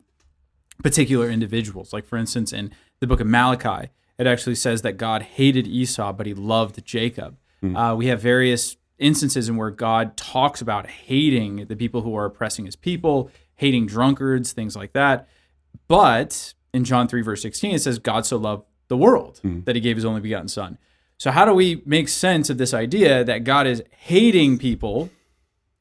particular individuals. Like, for instance, in the book of Malachi, it actually says that God hated Esau, but he loved Jacob. Mm. Uh, we have various instances in where God talks about hating the people who are oppressing his people, hating drunkards, things like that. But in John 3, verse 16, it says, God so loved the world mm. that he gave his only begotten son. So how do we make sense of this idea that God is hating people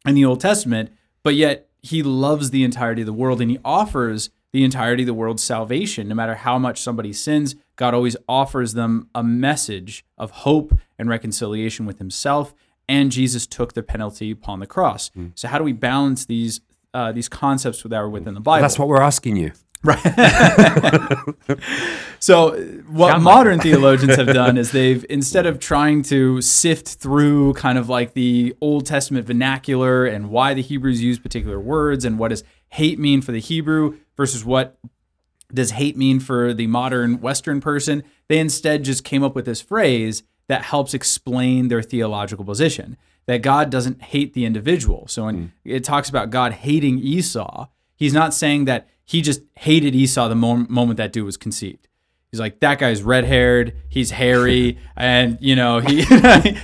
in the Old Testament, but yet he loves the entirety of the world and he offers the entirety of the world's salvation. No matter how much somebody sins, God always offers them a message of hope and reconciliation with Himself. And Jesus took the penalty upon the cross. So, how do we balance these uh, these concepts that are within the Bible? That's what we're asking you. Right. so, what modern theologians have done is they've, instead of trying to sift through kind of like the Old Testament vernacular and why the Hebrews use particular words and what does hate mean for the Hebrew versus what does hate mean for the modern Western person, they instead just came up with this phrase that helps explain their theological position that God doesn't hate the individual. So, when hmm. it talks about God hating Esau, he's not saying that he just hated Esau the mom- moment that dude was conceived. He's like, that guy's red haired, he's hairy, and you know, he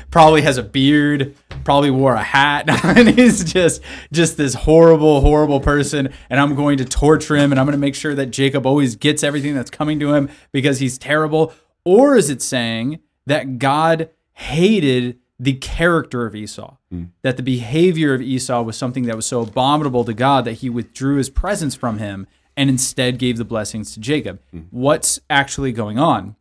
probably has a beard, probably wore a hat, and he's just just this horrible, horrible person. And I'm going to torture him and I'm gonna make sure that Jacob always gets everything that's coming to him because he's terrible. Or is it saying that God hated the character of Esau? Hmm. That the behavior of Esau was something that was so abominable to God that he withdrew his presence from him and instead gave the blessings to Jacob. Hmm. What's actually going on?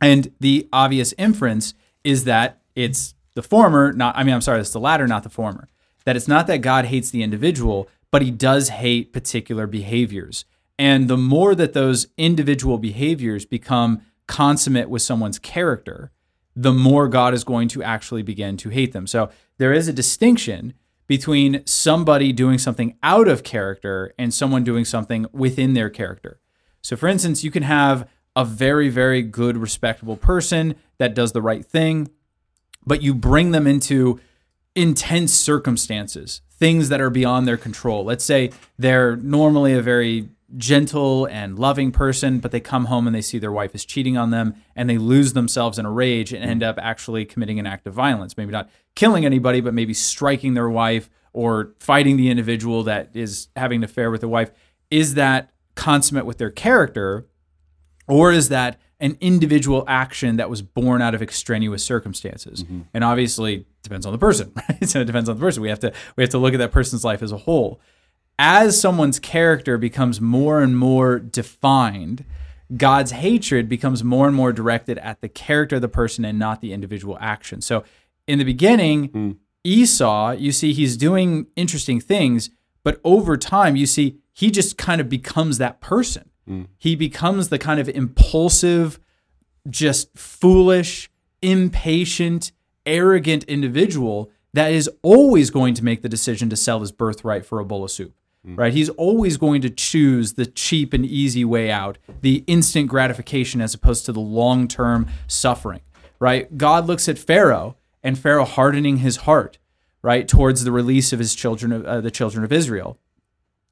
And the obvious inference is that it's the former, not, I mean, I'm sorry, it's the latter, not the former. That it's not that God hates the individual, but he does hate particular behaviors. And the more that those individual behaviors become consummate with someone's character, the more God is going to actually begin to hate them. So there is a distinction between somebody doing something out of character and someone doing something within their character. So, for instance, you can have a very, very good, respectable person that does the right thing, but you bring them into intense circumstances, things that are beyond their control. Let's say they're normally a very gentle and loving person, but they come home and they see their wife is cheating on them and they lose themselves in a rage and end mm. up actually committing an act of violence. Maybe not killing anybody, but maybe striking their wife or fighting the individual that is having an affair with the wife. Is that consummate with their character? or is that an individual action that was born out of extraneous circumstances mm-hmm. and obviously depends on the person right so it depends on the person we have to we have to look at that person's life as a whole as someone's character becomes more and more defined god's hatred becomes more and more directed at the character of the person and not the individual action. So in the beginning hmm. esau you see he's doing interesting things but over time you see he just kind of becomes that person. Hmm. He becomes the kind of impulsive, just foolish, impatient, arrogant individual that is always going to make the decision to sell his birthright for a bowl of soup. Right? He's always going to choose the cheap and easy way out, the instant gratification as opposed to the long-term suffering. Right? God looks at Pharaoh and Pharaoh hardening his heart, right, towards the release of his children, uh, the children of Israel.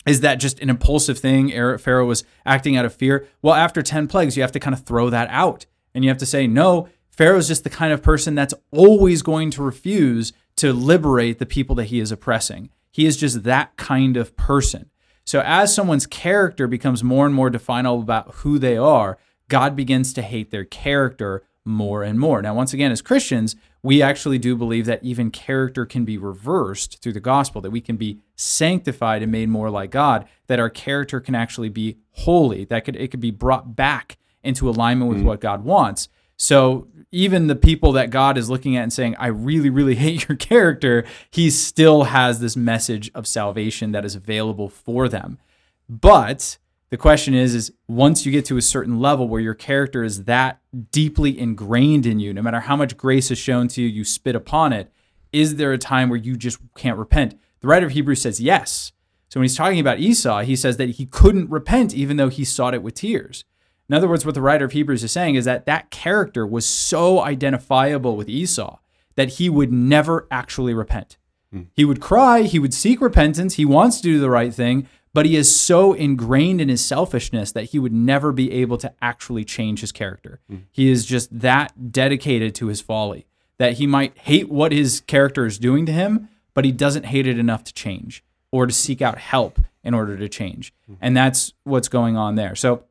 Is that just an impulsive thing? Er- Pharaoh was acting out of fear. Well, after 10 plagues, you have to kind of throw that out. And you have to say, no, Pharaoh's just the kind of person that's always going to refuse to liberate the people that he is oppressing. He is just that kind of person. So as someone's character becomes more and more definable about who they are, God begins to hate their character more and more. Now, once again, as Christians, we actually do believe that even character can be reversed through the gospel, that we can be sanctified and made more like God, that our character can actually be holy, that could it could be brought back into alignment with mm. what God wants. So even the people that God is looking at and saying, I really, really hate your character, he still has this message of salvation that is available for them. But the question is, is once you get to a certain level where your character is that deeply ingrained in you, no matter how much grace is shown to you, you spit upon it, is there a time where you just can't repent? The writer of Hebrews says yes. So when he's talking about Esau, he says that he couldn't repent even though he sought it with tears. In other words, what the writer of Hebrews is saying is that that character was so identifiable with Esau that he would never actually repent. Hmm. He would cry, he would seek repentance, he wants to do the right thing, but he is so ingrained in his selfishness that he would never be able to actually change his character. Hmm. He is just that dedicated to his folly that he might hate what his character is doing to him, but he doesn't hate it enough to change or to seek out help in order to change. Hmm. And that's what's going on there. So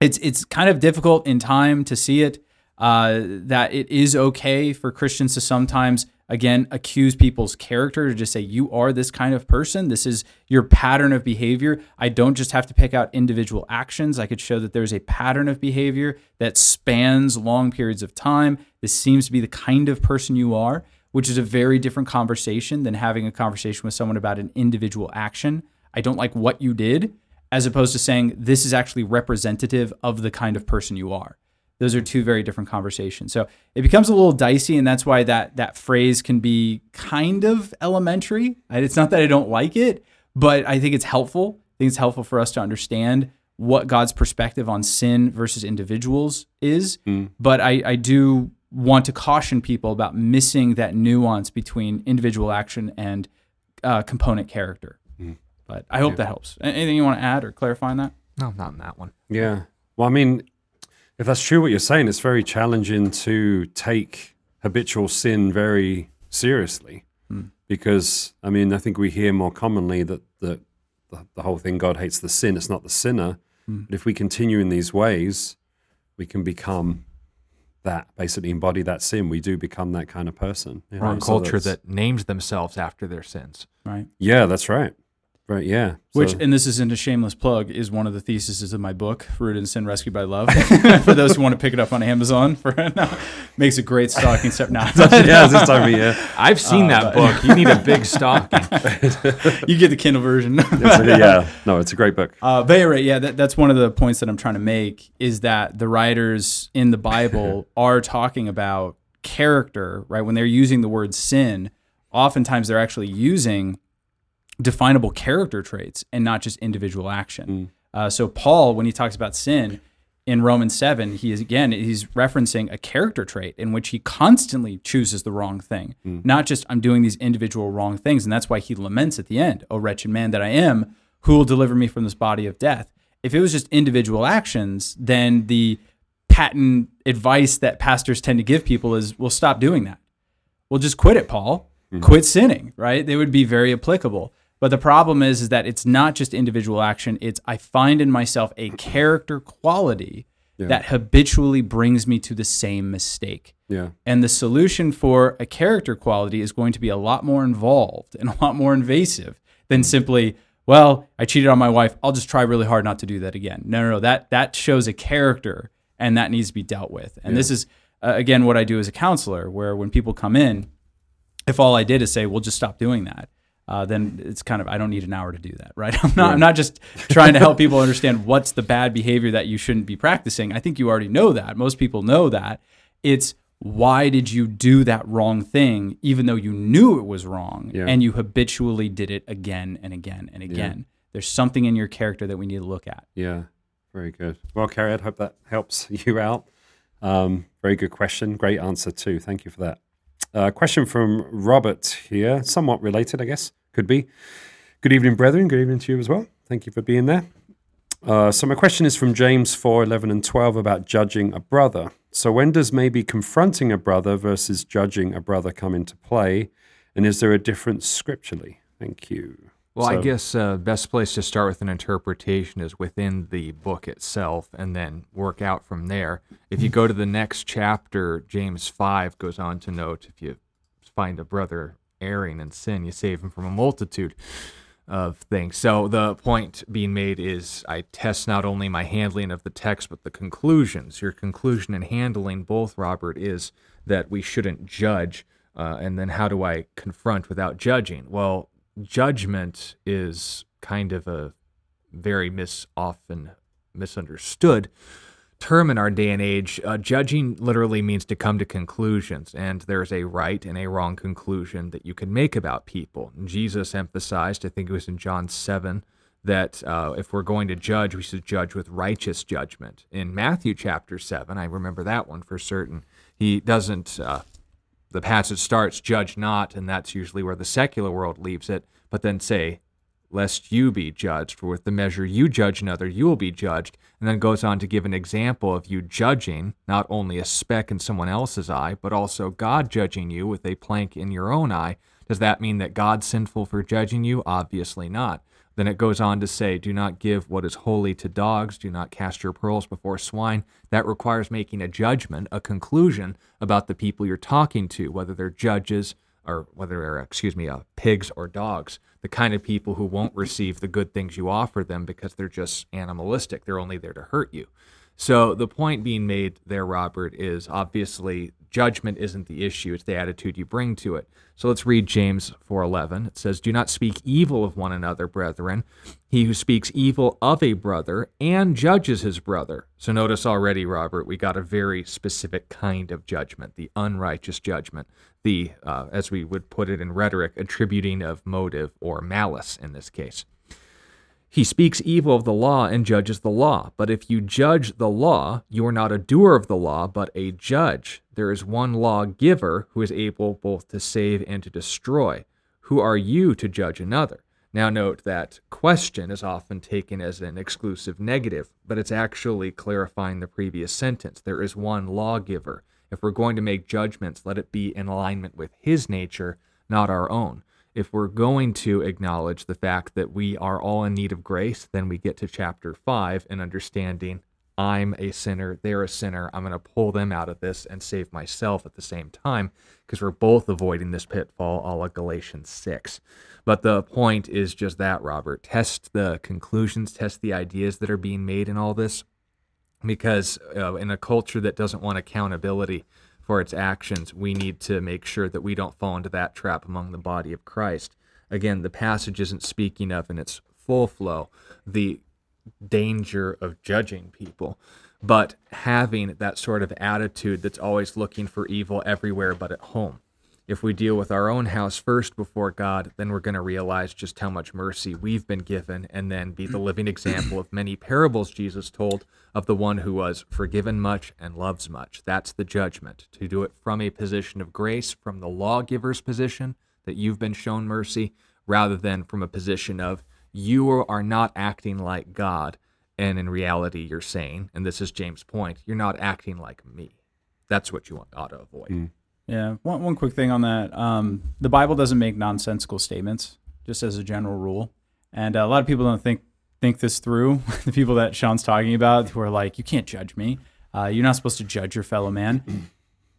it's it's kind of difficult in time to see it. uh, that it is okay for Christians to sometimes, again, accuse people's character to just say, you are this kind of person. This is your pattern of behavior. I don't just have to pick out individual actions. I could show that there's a pattern of behavior that spans long periods of time. This seems to be the kind of person you are, which is a very different conversation than having a conversation with someone about an individual action. I don't like what you did, as opposed to saying, this is actually representative of the kind of person you are those are two very different conversations. So it becomes a little dicey, and that's why that that phrase can be kind of elementary. It's not that I don't like it, but I think it's helpful. I think it's helpful for us to understand what God's perspective on sin versus individuals is. Mm. But I, I do want to caution people about missing that nuance between individual action and uh, component character. Mm. But I hope yeah. that helps. Anything you want to add or clarify on that? No, not in that one. Yeah. Well, I mean, if that's true, what you're saying, it's very challenging to take habitual sin very seriously. Mm. Because, I mean, I think we hear more commonly that the, the, the, whole thing God hates the sin, it's not the sinner. Mm. But if we continue in these ways, we can become that, basically embody that sin. We do become that kind of person. You know? culture that names themselves after their sins. Right. Yeah, that's right. Right. Yeah. Which, so. and this isn't a shameless plug, is one of the theses of my book, Rooted in Sin, Rescued by Love. for those who want to pick it up on Amazon, for no, makes a great stocking step. Now, yeah, this time of year. I've seen uh, that book. You need a big stocking. you get the Kindle version. Yeah. No, it's a great book. Uh, but right, yeah, that, that's one of the points that I'm trying to make is that the writers in the Bible are talking about character, right? When they're using the word sin, oftentimes they're actually using definable character traits and not just individual action. Mm. Uh, so Paul, when he talks about sin in Romans seven, he is again he's referencing a character trait in which he constantly chooses the wrong thing, mm. not just I'm doing these individual wrong things, and that's why he laments at the end, "Oh wretched man that I am, who will deliver me from this body of death?" If it was just individual actions, then the patent advice that pastors tend to give people is, "Well, stop doing that. Well, just quit it, Paul. Mm-hmm. Quit sinning." Right? They would be very applicable. But the problem is, is that it's not just individual action. It's I find in myself a character quality yeah. that habitually brings me to the same mistake. Yeah. And the solution for a character quality is going to be a lot more involved and a lot more invasive than simply, well, I cheated on my wife. I'll just try really hard not to do that again. No, no, no. That that shows a character, and that needs to be dealt with. And yeah. this is uh, again what I do as a counselor, where when people come in, if all I did is say, "Well, just stop doing that," uh, then it's kind of I don't need an hour to do that, right? I'm not yeah. I'm not just trying to help people understand what's the bad behavior that you shouldn't be practicing. I think you already know that. Most people know that. It's why did you do that wrong thing even though you knew it was wrong yeah. and you habitually did it again and again and again. Yeah. There's something in your character that we need to look at. Yeah. Very good. Well, Carrie, I hope that helps you out. Um, very good question. Great answer too. Thank you for that. Uh, question from Robert here, somewhat related, I guess. Could be. Good evening, brethren. Good evening to you as well. Thank you for being there. Uh, so my question is from James 4, 11 and 12 about judging a brother. So when does maybe confronting a brother versus judging a brother come into play? And is there a difference scripturally? Thank you. Well, so, I guess uh, best place to start with an interpretation is within the book itself, and then work out from there. If you go to the next chapter, James five goes on to note if you find a brother erring in sin, you save him from a multitude of things. So the point being made is I test not only my handling of the text, but the conclusions. Your conclusion in handling both, Robert, is that we shouldn't judge. Uh, and then how do I confront without judging? Well, judgment is kind of a very mis often misunderstood term in our day and age, uh, judging literally means to come to conclusions, and there's a right and a wrong conclusion that you can make about people. Jesus emphasized, I think it was in John 7, that uh, if we're going to judge, we should judge with righteous judgment. In Matthew chapter 7, I remember that one for certain, he doesn't, uh, the passage starts, judge not, and that's usually where the secular world leaves it, but then say, lest you be judged. For with the measure you judge another, you will be judged. And then goes on to give an example of you judging not only a speck in someone else's eye, but also God judging you with a plank in your own eye. Does that mean that God's sinful for judging you? Obviously not. Then it goes on to say, Do not give what is holy to dogs, do not cast your pearls before swine. That requires making a judgment, a conclusion about the people you're talking to, whether they're judges or whether they're, excuse me, uh, pigs or dogs, the kind of people who won't receive the good things you offer them because they're just animalistic. They're only there to hurt you. So the point being made there, Robert, is obviously judgment isn't the issue; it's the attitude you bring to it. So let's read James 4:11. It says, "Do not speak evil of one another, brethren. He who speaks evil of a brother and judges his brother." So notice already, Robert, we got a very specific kind of judgment, the unrighteous judgment, the uh, as we would put it in rhetoric, attributing of motive or malice in this case. He speaks evil of the law and judges the law. But if you judge the law, you are not a doer of the law, but a judge. There is one lawgiver who is able both to save and to destroy. Who are you to judge another? Now, note that question is often taken as an exclusive negative, but it's actually clarifying the previous sentence. There is one lawgiver. If we're going to make judgments, let it be in alignment with his nature, not our own if we're going to acknowledge the fact that we are all in need of grace, then we get to chapter five and understanding I'm a sinner, they're a sinner. I'm going to pull them out of this and save myself at the same time because we're both avoiding this pitfall, a la Galatians 6. But the point is just that, Robert. Test the conclusions, test the ideas that are being made in all this because uh, in a culture that doesn't want accountability, for its actions, we need to make sure that we don't fall into that trap among the body of Christ. Again, the passage isn't speaking of in its full flow the danger of judging people, but having that sort of attitude that's always looking for evil everywhere but at home if we deal with our own house first before God, then we're going to realize just how much mercy we've been given and then be the living example of many parables Jesus told of the one who was forgiven much and loves much. That's the judgment. To do it from a position of grace, from the lawgiver's position, that you've been shown mercy, rather than from a position of you are not acting like God. And in reality, you're saying, and this is James' point, you're not acting like me. That's what you ought to avoid. Mm. Yeah, one, one quick thing on that. Um, the Bible doesn't make nonsensical statements, just as a general rule. And uh, a lot of people don't think think this through. the people that Sean's talking about who are like, you can't judge me. Uh, you're not supposed to judge your fellow man.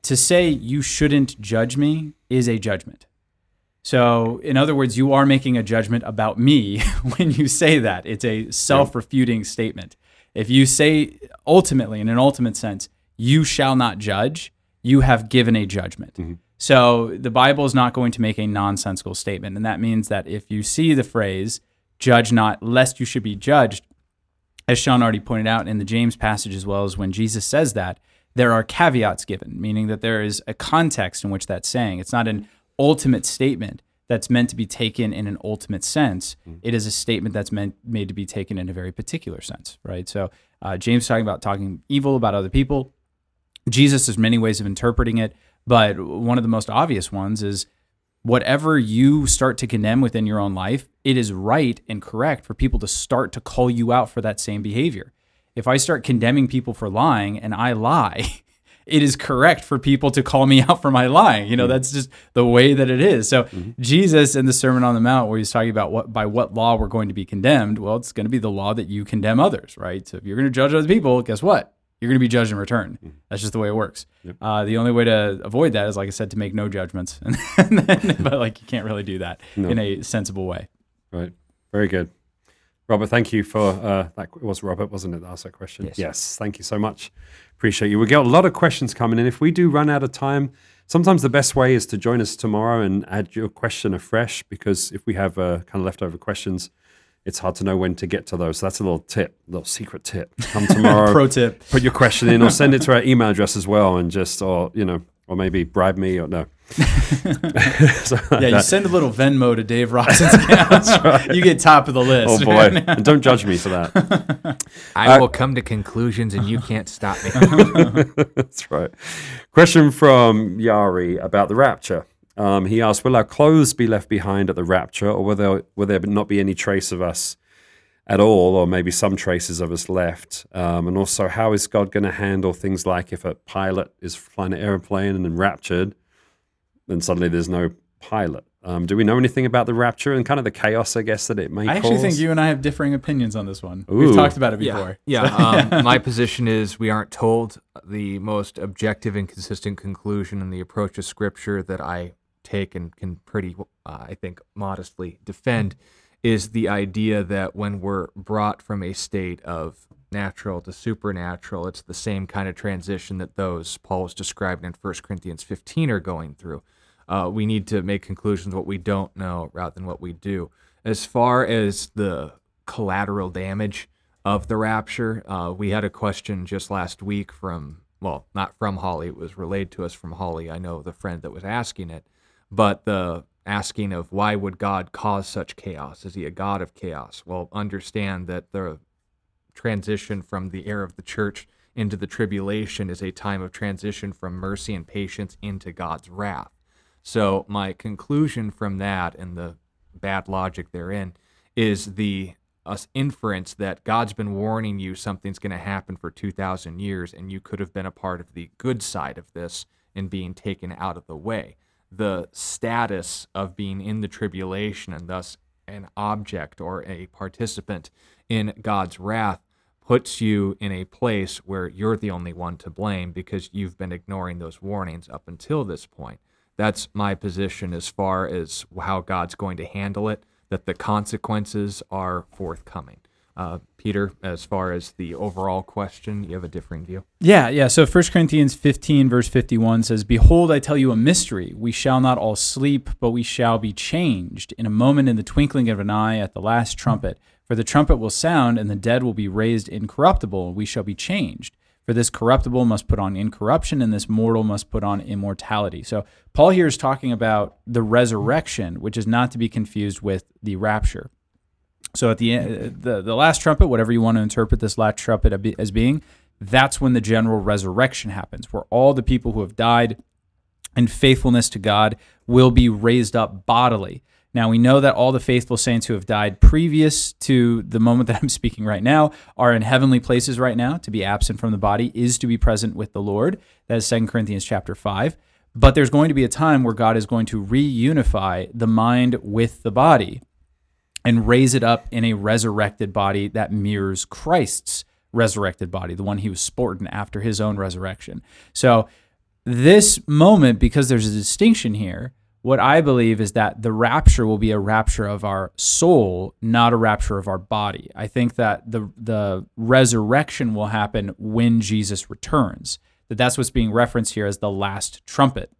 to say you shouldn't judge me is a judgment. So, in other words, you are making a judgment about me when you say that. It's a self refuting statement. If you say ultimately, in an ultimate sense, you shall not judge, you have given a judgment. Mm-hmm. So the Bible is not going to make a nonsensical statement. And that means that if you see the phrase, judge not, lest you should be judged, as Sean already pointed out in the James passage, as well as when Jesus says that, there are caveats given, meaning that there is a context in which that's saying. It's not an ultimate statement that's meant to be taken in an ultimate sense. Mm-hmm. It is a statement that's meant made to be taken in a very particular sense, right? So uh, James talking about talking evil about other people Jesus, there's many ways of interpreting it, but one of the most obvious ones is whatever you start to condemn within your own life, it is right and correct for people to start to call you out for that same behavior. If I start condemning people for lying and I lie, it is correct for people to call me out for my lying. You know, mm-hmm. that's just the way that it is. So mm-hmm. Jesus in the Sermon on the Mount, where he's talking about what by what law we're going to be condemned, well, it's going to be the law that you condemn others, right? So if you're going to judge other people, guess what? You're going to be judged in return. Mm. That's just the way it works. Yep. Uh, the only way to avoid that is, like I said, to make no judgments. but like you can't really do that no. in a sensible way. Right. Very good. Robert, thank you for uh, that. It was Robert, wasn't it? That asked that question. Yes. yes. Thank you so much. Appreciate you. We get a lot of questions coming in. If we do run out of time, sometimes the best way is to join us tomorrow and add your question afresh because if we have uh, kind of leftover questions, it's hard to know when to get to those. So that's a little tip, a little secret tip. Come tomorrow. Pro tip. Put your question in or send it to our email address as well and just, or, you know, or maybe bribe me or no. so yeah, you send a little Venmo to Dave Roxon's account. right. You get top of the list. Oh boy! and don't judge me for that. I uh, will come to conclusions, and you can't stop me. That's right. Question from Yari about the rapture. Um, he asked, Will our clothes be left behind at the rapture, or will there, will there not be any trace of us at all, or maybe some traces of us left? Um, and also, how is God going to handle things like if a pilot is flying an airplane and then raptured, then suddenly there's no pilot? Um, do we know anything about the rapture and kind of the chaos, I guess, that it may I actually cause? think you and I have differing opinions on this one. Ooh. We've talked about it before. Yeah. Um, my position is we aren't told the most objective and consistent conclusion in the approach to Scripture that I take and can pretty, uh, I think, modestly defend is the idea that when we're brought from a state of natural to supernatural, it's the same kind of transition that those Paul was describing in 1 Corinthians 15 are going through. Uh, we need to make conclusions what we don't know rather than what we do. As far as the collateral damage of the rapture, uh, we had a question just last week from, well, not from Holly, it was relayed to us from Holly. I know the friend that was asking it, but the asking of why would God cause such chaos? Is he a God of chaos? Well, understand that the transition from the era of the church into the tribulation is a time of transition from mercy and patience into God's wrath. So, my conclusion from that and the bad logic therein is the uh, inference that God's been warning you something's going to happen for 2,000 years, and you could have been a part of the good side of this and being taken out of the way. The status of being in the tribulation and thus an object or a participant in God's wrath puts you in a place where you're the only one to blame because you've been ignoring those warnings up until this point. That's my position as far as how God's going to handle it, that the consequences are forthcoming. Uh, Peter, as far as the overall question, you have a differing view? Yeah, yeah. So 1 Corinthians 15, verse 51 says, Behold, I tell you a mystery. We shall not all sleep, but we shall be changed in a moment, in the twinkling of an eye, at the last trumpet. For the trumpet will sound, and the dead will be raised incorruptible, and we shall be changed. For this corruptible must put on incorruption, and this mortal must put on immortality. So Paul here is talking about the resurrection, which is not to be confused with the rapture. So at the end, the the last trumpet, whatever you want to interpret this last trumpet as being, that's when the general resurrection happens, where all the people who have died in faithfulness to God will be raised up bodily. Now we know that all the faithful saints who have died previous to the moment that I'm speaking right now are in heavenly places right now. To be absent from the body is to be present with the Lord. That is 2 Corinthians chapter 5. But there's going to be a time where God is going to reunify the mind with the body and raise it up in a resurrected body that mirrors Christ's resurrected body, the one he was sporting after his own resurrection. So, this moment, because there's a distinction here, what I believe is that the rapture will be a rapture of our soul, not a rapture of our body. I think that the the resurrection will happen when Jesus returns. That that's what's being referenced here as the last trumpet.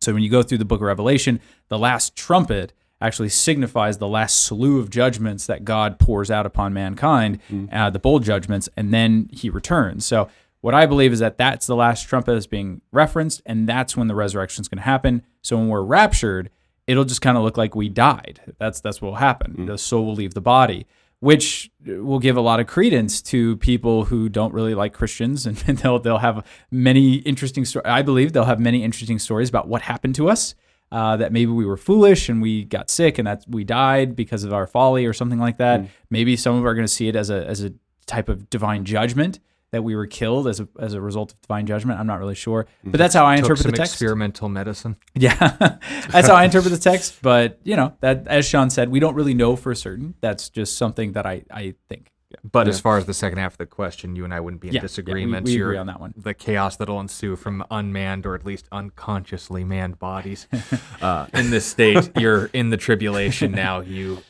So when you go through the book of Revelation, the last trumpet actually signifies the last slew of judgments that God pours out upon mankind, uh, the bowl judgments, and then he returns. So, what I believe is that that's the last trumpet that's being referenced, and that's when the resurrection is going to happen. So, when we're raptured, it'll just kind of look like we died. That's that's what will happen. The soul will leave the body, which will give a lot of credence to people who don't really like Christians, and they'll they'll have many interesting stories. I believe they'll have many interesting stories about what happened to us uh, that maybe we were foolish and we got sick and that we died because of our folly or something like that. Maybe some of are going to see it as a as a type of divine judgment that we were killed as a as a result of divine judgment. I'm not really sure, but that's how I Took interpret the text. experimental medicine. Yeah, that's how I interpret the text. But you know that, as Sean said, we don't really know for certain. That's just something that I I think. But as far as the second half of the question, you and I wouldn't be in Yeah, yeah, we- disagreement. we agree on that one. The chaos that'll ensue from unmanned or at least unconsciously manned bodies uh, in this state. You're in the tribulation now. You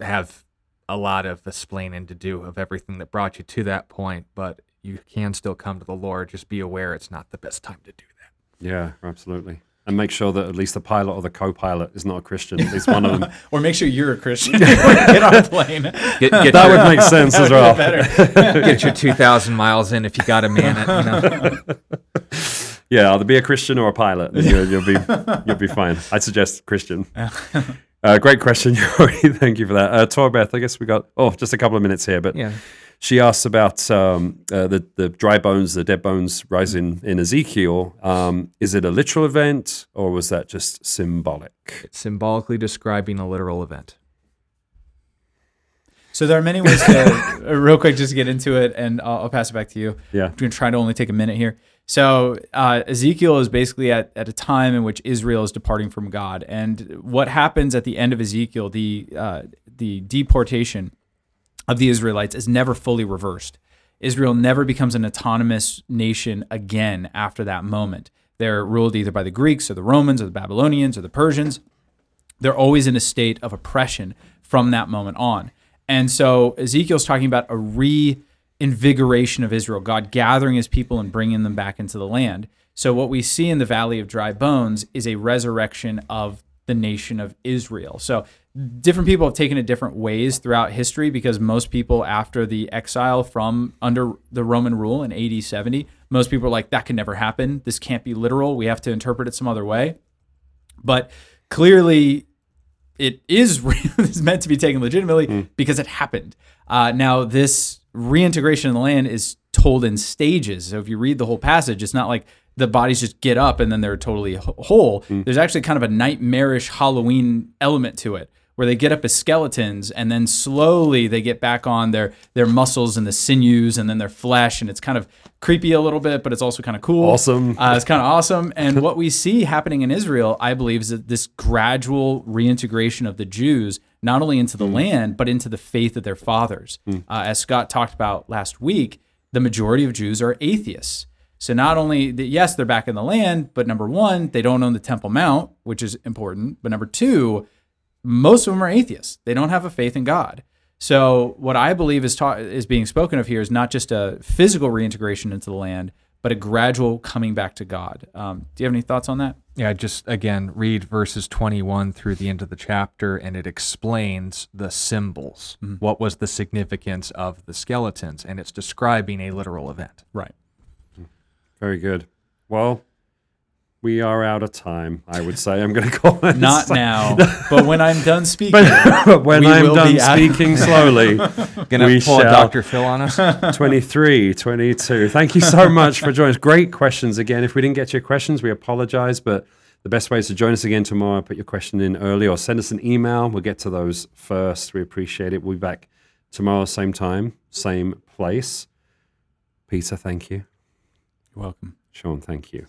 have a lot of explaining to do of everything that brought you to that point, but you can still come to the Lord. Just be aware it's not the best time to do that. Yeah, absolutely. And make sure that at least the pilot or the co-pilot is not a Christian. At least one of them. Or make sure you're a Christian. get on a plane. Get, get that your, would make sense as well. Better. get your 2,000 miles in if you got to man it. You know? Yeah, either be a Christian or a pilot. and You'll, you'll be you'll be fine. I'd suggest Christian. Uh, great question, Yuri. Thank you for that. Uh, Torbeth, I guess we got oh just a couple of minutes here, but Yeah. She asks about um, uh, the the dry bones, the dead bones rising in Ezekiel. Um, is it a literal event or was that just symbolic? It's symbolically describing a literal event. So there are many ways to, uh, real quick, just get into it, and I'll, I'll pass it back to you. Yeah. I'm going to try to only take a minute here. So uh, Ezekiel is basically at, at a time in which Israel is departing from God, and what happens at the end of Ezekiel, the uh, the deportation of the Israelites is never fully reversed. Israel never becomes an autonomous nation again after that moment. They're ruled either by the Greeks or the Romans or the Babylonians or the Persians. They're always in a state of oppression from that moment on. And so Ezekiel's talking about a reinvigoration of Israel, God gathering his people and bringing them back into the land. So what we see in the valley of dry bones is a resurrection of the nation of Israel. So different people have taken it different ways throughout history because most people after the exile from under the Roman rule in AD 70, most people are like that can never happen. This can't be literal. We have to interpret it some other way. But clearly it is is meant to be taken legitimately mm. because it happened. Uh, now this reintegration in the land is told in stages. So if you read the whole passage, it's not like the bodies just get up and then they're totally whole. Mm. There's actually kind of a nightmarish Halloween element to it where they get up as skeletons and then slowly they get back on their their muscles and the sinews and then their flesh and it's kind of creepy a little bit but it's also kind of cool awesome uh, it's kind of awesome and what we see happening in israel i believe is that this gradual reintegration of the jews not only into the mm. land but into the faith of their fathers mm. uh, as scott talked about last week the majority of jews are atheists so not only that, yes they're back in the land but number one they don't own the temple mount which is important but number two most of them are atheists. They don't have a faith in God. So what I believe is taught is being spoken of here is not just a physical reintegration into the land, but a gradual coming back to God. Um, do you have any thoughts on that? Yeah, just again read verses 21 through the end of the chapter, and it explains the symbols. Mm-hmm. What was the significance of the skeletons, and it's describing a literal event. Right. Very good. Well, we are out of time. I would say I'm going to call it. Not now, but when I'm done speaking. but when I'm done speaking slowly, going to pull a Dr. Phil on us. 23, 22. Thank you so much for joining us. Great questions again. If we didn't get your questions, we apologize, but the best way is to join us again tomorrow. Put your question in early or send us an email. We'll get to those first. We appreciate it. We'll be back tomorrow, same time, same place. Peter, thank you. You're welcome. Sean, thank you.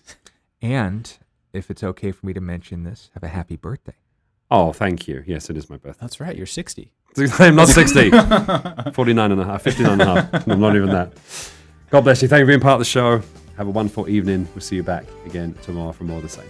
And if it's okay for me to mention this, have a happy birthday. Oh, thank you. Yes, it is my birthday. That's right. You're 60. I'm not 60. 49 and a half, 59 and a half. I'm not even that. God bless you. Thank you for being part of the show. Have a wonderful evening. We'll see you back again tomorrow for more of the same.